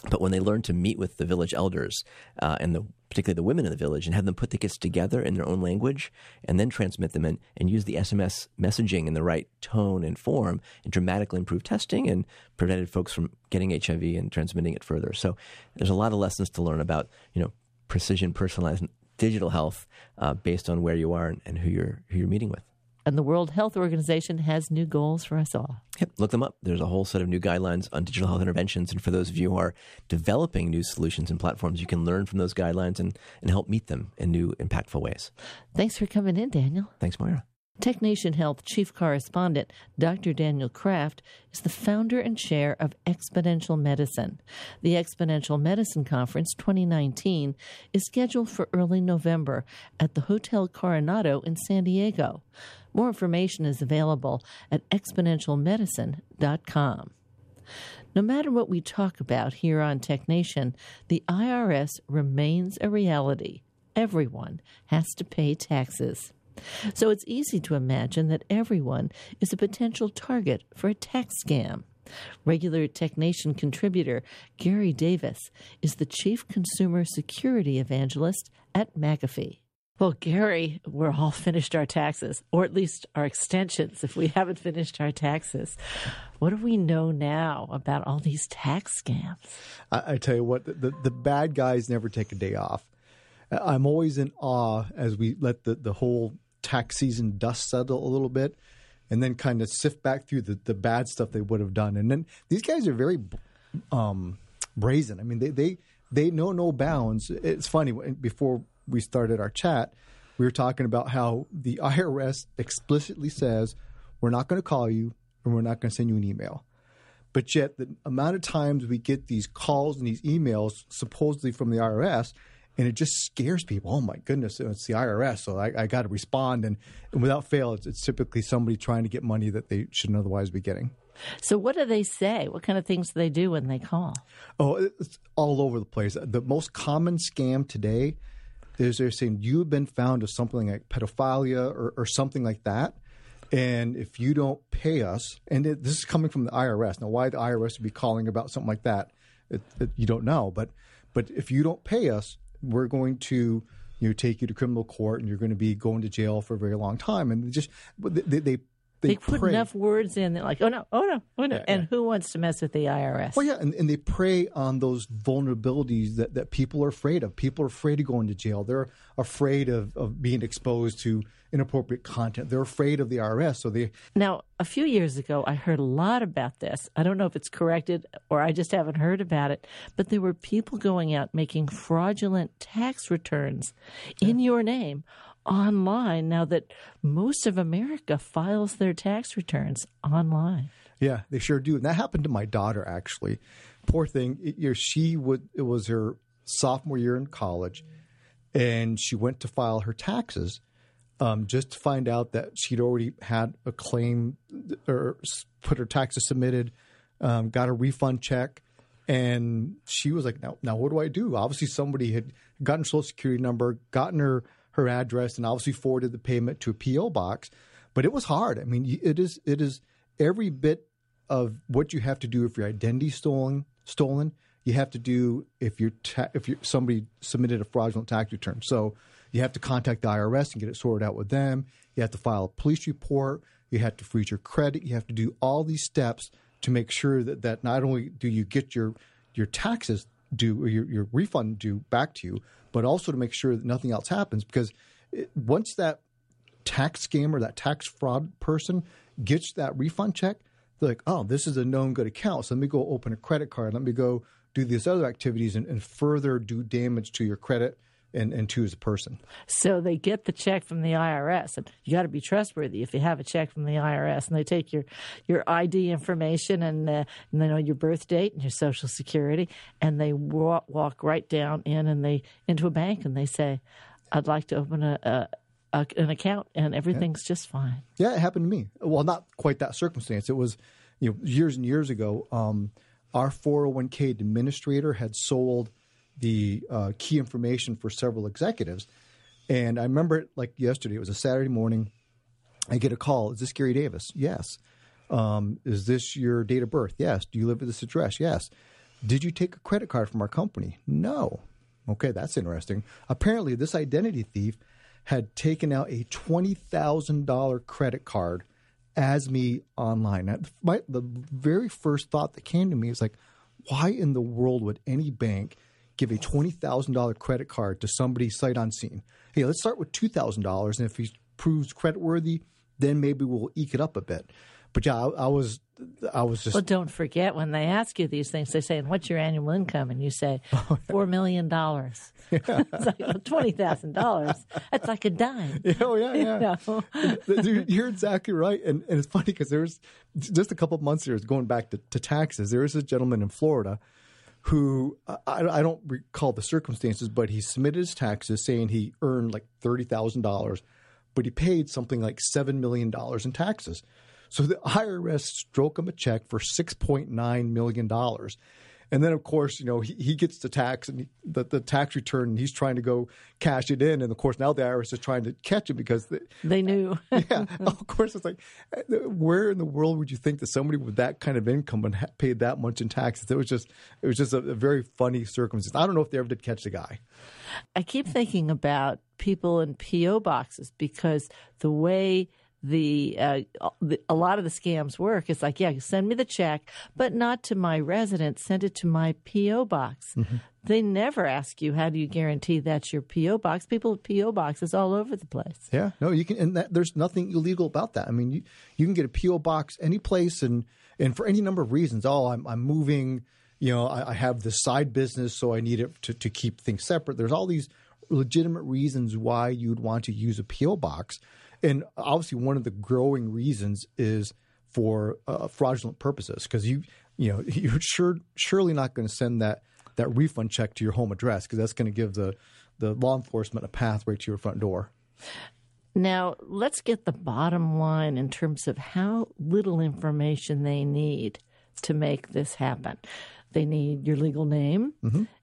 D: But when they learned to meet with the village elders uh, and the, particularly the women in the village and have them put the kits together in their own language and then transmit them and, and use the SMS messaging in the right tone and form, it dramatically improved testing and prevented folks from getting HIV and transmitting it further. So there's a lot of lessons to learn about, you know, precision, personalized digital health uh, based on where you are and, and who you're who you're meeting with.
A: And the World Health Organization has new goals for us all.
D: Yep, look them up. There's a whole set of new guidelines on digital health interventions. And for those of you who are developing new solutions and platforms, you can learn from those guidelines and, and help meet them in new, impactful ways.
A: Thanks for coming in, Daniel.
D: Thanks, Moira.
A: TechNation Health Chief Correspondent Dr. Daniel Kraft is the founder and chair of Exponential Medicine. The Exponential Medicine Conference 2019 is scheduled for early November at the Hotel Coronado in San Diego. More information is available at exponentialmedicine.com. No matter what we talk about here on TechNation, the IRS remains a reality. Everyone has to pay taxes. So it's easy to imagine that everyone is a potential target for a tax scam. Regular TechNation contributor Gary Davis is the chief consumer security evangelist at McAfee. Well, Gary, we're all finished our taxes, or at least our extensions if we haven't finished our taxes. What do we know now about all these tax scams?
E: I, I tell you what, the, the bad guys never take a day off. I'm always in awe as we let the, the whole tax season dust settle a little bit and then kind of sift back through the, the bad stuff they would have done. And then these guys are very um, brazen. I mean, they, they, they know no bounds. It's funny, before we started our chat, we were talking about how the IRS explicitly says we're not going to call you and we're not going to send you an email. But yet, the amount of times we get these calls and these emails supposedly from the IRS, and it just scares people. Oh my goodness, it's the IRS, so I, I got to respond. And, and, without fail, it's, it's typically somebody trying to get money that they shouldn't otherwise be getting.
A: So, what do they say? What kind of things do they do when they call?
E: Oh, it's all over the place. The most common scam today is they're saying you've been found of something like pedophilia or, or something like that. And if you don't pay us, and it, this is coming from the IRS. Now, why the IRS would be calling about something like that, it, it, you don't know. But but if you don't pay us, we're going to you know take you to criminal court, and you're going to be going to jail for a very long time. And they just they, they
A: they, they put enough words in. They're like, oh no, oh no, oh no. Yeah, and yeah. who wants to mess with the IRS?
E: Well, yeah, and, and they prey on those vulnerabilities that, that people are afraid of. People are afraid of going to jail. They're afraid of, of being exposed to inappropriate content. They're afraid of the IRS. So they
A: now a few years ago, I heard a lot about this. I don't know if it's corrected or I just haven't heard about it. But there were people going out making fraudulent tax returns yeah. in your name online now that most of America files their tax returns online.
E: Yeah, they sure do. And that happened to my daughter actually. Poor thing, it, you know, she would it was her sophomore year in college and she went to file her taxes um, just to find out that she'd already had a claim or put her taxes submitted, um, got a refund check, and she was like, "Now, now, what do I do?" Obviously, somebody had gotten social security number, gotten her her address and obviously forwarded the payment to a PO box. But it was hard. I mean, it is it is every bit of what you have to do if your identity stolen stolen. You have to do if you're ta- if you somebody submitted a fraudulent tax return. So you have to contact the IRS and get it sorted out with them. You have to file a police report. You have to freeze your credit. You have to do all these steps to make sure that, that not only do you get your your taxes due or your, your refund due back to you, but also to make sure that nothing else happens. Because it, once that tax scammer, that tax fraud person gets that refund check, they're like, oh, this is a known good account. So let me go open a credit card. Let me go do these other activities and, and further do damage to your credit and, and to as a person.
A: So they get the check from the IRS, and you got to be trustworthy if you have a check from the IRS, and they take your your ID information and, uh, and they know your birth date and your social security, and they walk, walk right down in and they into a bank and they say, I'd like to open a, a, a an account, and everything's just fine.
E: Yeah, it happened to me. Well, not quite that circumstance. It was, you know, years and years ago. Um, our 401k administrator had sold the uh, key information for several executives, and I remember it like yesterday. It was a Saturday morning. I get a call. Is this Gary Davis? Yes. Um, is this your date of birth? Yes. Do you live at this address? Yes. Did you take a credit card from our company? No. Okay, that's interesting. Apparently, this identity thief had taken out a $20,000 credit card as me online. Now, my, the very first thought that came to me is like, why in the world would any bank give a $20,000 credit card to somebody sight unseen? Hey, let's start with $2,000. And if he proves creditworthy, then maybe we'll eke it up a bit. But yeah, I, I was, I was just.
A: Well, don't forget when they ask you these things, they say, "What's your annual income?" And you say, oh, four million dollars. it's like well, twenty thousand dollars. That's like a dime.
E: Oh yeah, yeah.
A: You know?
E: You're exactly right, and, and it's funny because there was just a couple of months ago, going back to, to taxes. There was a gentleman in Florida who I, I don't recall the circumstances, but he submitted his taxes saying he earned like thirty thousand dollars, but he paid something like seven million dollars in taxes. So the IRS stroke him a check for six point nine million dollars. And then, of course, you know he, he gets the tax and he, the, the tax return, and he's trying to go cash it in. And of course, now the IRS is trying to catch him because, the,
A: They knew.
E: yeah, of course, it's like, where in the world would you think that somebody with that kind of income would ha- pay that much in taxes? It was just, it was just a, a very funny circumstance. I don't know if they ever did catch the guy.
A: I keep thinking about people in PO boxes because the way the, uh, the a lot of the scams work It's like, yeah, send me the check, but not to my residence. Send it to my PO box. They never ask you how do you guarantee that's your PO box. People with PO boxes all over the place.
E: Yeah, no, you can, and that, there's nothing illegal about that. I mean, you you can get a PO box any place, and and for any number of reasons. Oh, I'm I'm moving. You know, I, I have this side business, so I need it to to keep things separate. There's all these legitimate reasons why you'd want to use a PO box, and obviously one of the growing reasons is for uh, fraudulent purposes because you you know you're sure surely not going to send that that refund check to your home address because that's going to give the the law enforcement a pathway to your front door.
A: Now, let's get the bottom line in terms of how little information they need to make this happen. They need your legal name,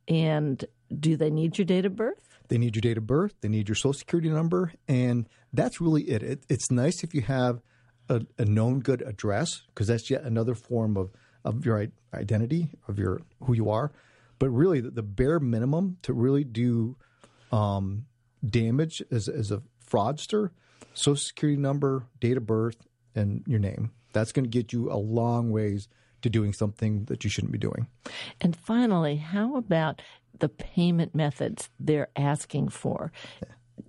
A: and do they need your date of birth?
E: They need your date of birth, they need your social security number, and that's really it. it it's nice if you have a, a known good address because that's yet another form of, of your identity, of your who you are. But really, the, the bare minimum to really do um, damage as, as a fraudster, social security number, date of birth, and your name. That's going to get you a long ways to doing something that you shouldn't be doing.
A: And finally, how about the payment methods they're asking for?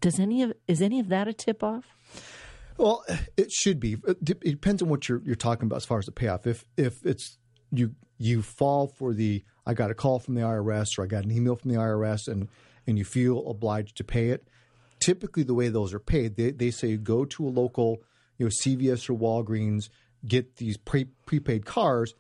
A: Does any of is any of that a tip off?
E: Well, it should be. Uh, it depends on what you're you're talking about as far as the payoff. If if it's you you fall for the I got a call from the IRS or I got an email from the IRS and and you feel obliged to pay it. Typically, the way those are paid, they they say go to a local, you know, CVS or Walgreens, get these pre, prepaid cars,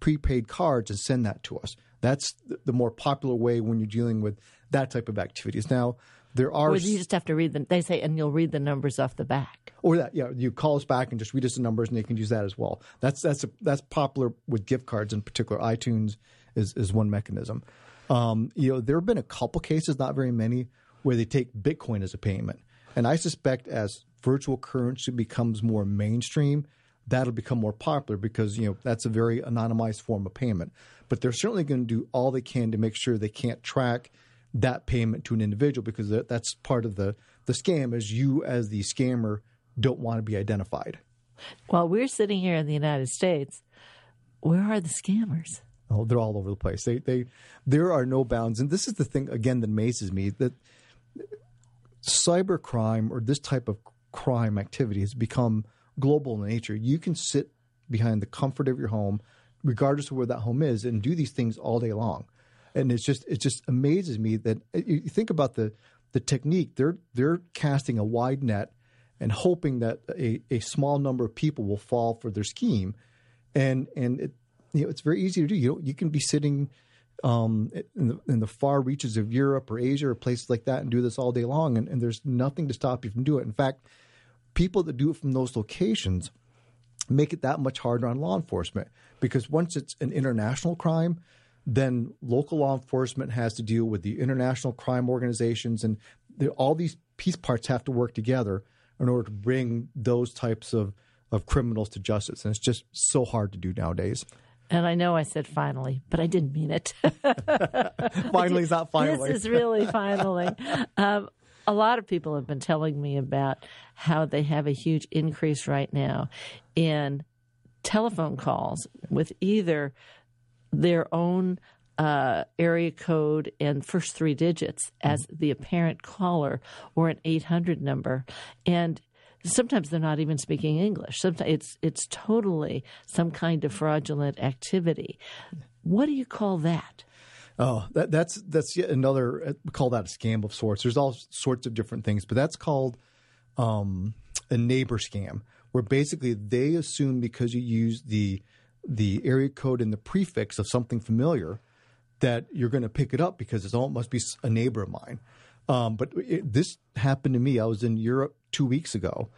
E: prepaid cards, and send that to us. That's the, more popular way when you're dealing with that type of activities. Now, there are
A: Or you just have to read them? They say, and you'll read the numbers off the back.
E: or that yeah you call us back and just read us the numbers and they can use that as well that's that's a, that's popular with gift cards in particular itunes is is one mechanism um, you know there have been a couple cases not very many where they take bitcoin as a payment and i suspect as virtual currency becomes more mainstream that'll become more popular because you know that's a very anonymized form of payment but they're certainly going to do all they can to make sure they can't track that payment to an individual because that, that's part of the the scam is you as the scammer don't want to be identified.
A: While we're sitting here in the United States, where are the scammers?
E: Oh, they're all over the place. They they there are no bounds, and this is the thing again that amazes me that cybercrime or this type of crime activity has become global in nature. You can sit behind the comfort of your home, regardless of where that home is, and do these things all day long. And it's just it just amazes me that you you think about the the technique. They're they're casting a wide net and hoping that a, a small number of people will fall for their scheme. And and it, you know it's very easy to do. You know, you can be sitting um, in, the, in the far reaches of Europe or Asia or places like that and do this all day long, and, and there's nothing to stop you from doing it. In fact, people that do it from those locations make it that much harder on law enforcement because once it's an international crime, then local law enforcement has to deal with the international crime organizations, and all these piece parts have to work together in order to bring those types of, of criminals to justice. And it's just so hard to do nowadays.
A: And I know I said finally, but I didn't mean it.
E: finally is not finally.
A: This is really finally. Um, a lot of people have been telling me about how they have a huge increase right now in telephone calls with either their own uh, area code and first three digits as the apparent caller or an 800 number. And sometimes they're not even speaking English. Sometimes it's it's totally some kind of fraudulent activity. What do you call that?
E: Oh, that, that's that's yet another. Uh, we call that a scam of sorts. There's all sorts of different things, but that's called um, a neighbor scam, where basically they assume because you use the the area code and the prefix of something familiar that you're going to pick it up because it's all it must be a neighbor of mine. Um, but it, this happened to me. I was in Europe two weeks ago,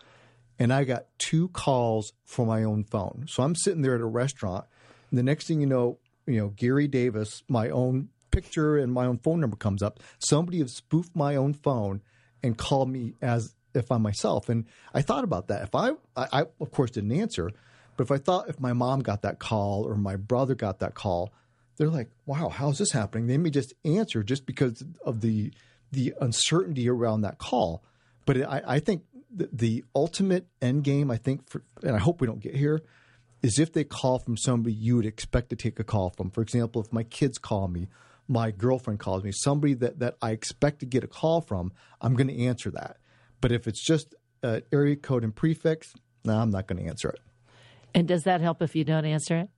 E: and I got two calls for my own phone. So I'm sitting there at a restaurant, and the next thing you know, you know, Gary Davis, my own picture and my own phone number comes up. Somebody has spoofed my own phone and called me as if I'm myself. And I thought about that. If I, I, I of course didn't answer, but if I thought if my mom got that call or my brother got that call, they're like, "Wow, how's this happening?" They may just answer just because of the the uncertainty around that call. But I, I think the, the, ultimate end game, I think, for, and I hope we don't get here, is if they call from somebody you would expect to take a call from. For example, if my kids call me, my girlfriend calls me, somebody that, that I expect to get a call from, I'm going to answer that. But if it's just uh, area code and prefix, no, I'm not going to answer it.
A: And does that help if you don't answer it?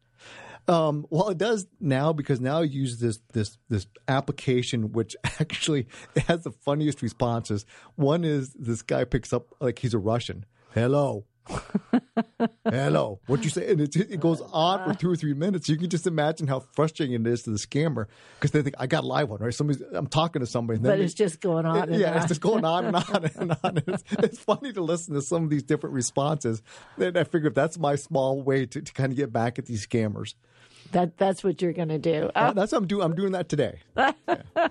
E: Um, well, it does now because now I use this this this application which actually has the funniest responses. One is this guy picks up like he's a Russian. Hello. Hello. What you say? And it, it goes on for two or three minutes. You can just imagine how frustrating it is to the scammer because they think I got a live one, right? Somebody's I'm talking to somebody,
A: but it's just going on.
E: It, yeah,
A: on.
E: it's just going on and on and on. It's, it's, funny to listen to some of these different responses. Then I figure if that's my small way to, to kind of get back at these scammers.
A: That that's what you're going to do.
E: Uh, that's what I'm doing. I'm doing that today. Yeah.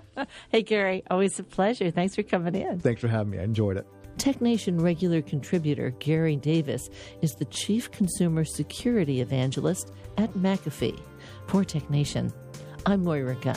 A: hey, Gary, always a pleasure. Thanks for coming in.
E: Thanks for having me. I enjoyed it.
A: TechNation regular contributor Gary Davis is the chief consumer security evangelist at McAfee. For TechNation, I'm Moira Gunn.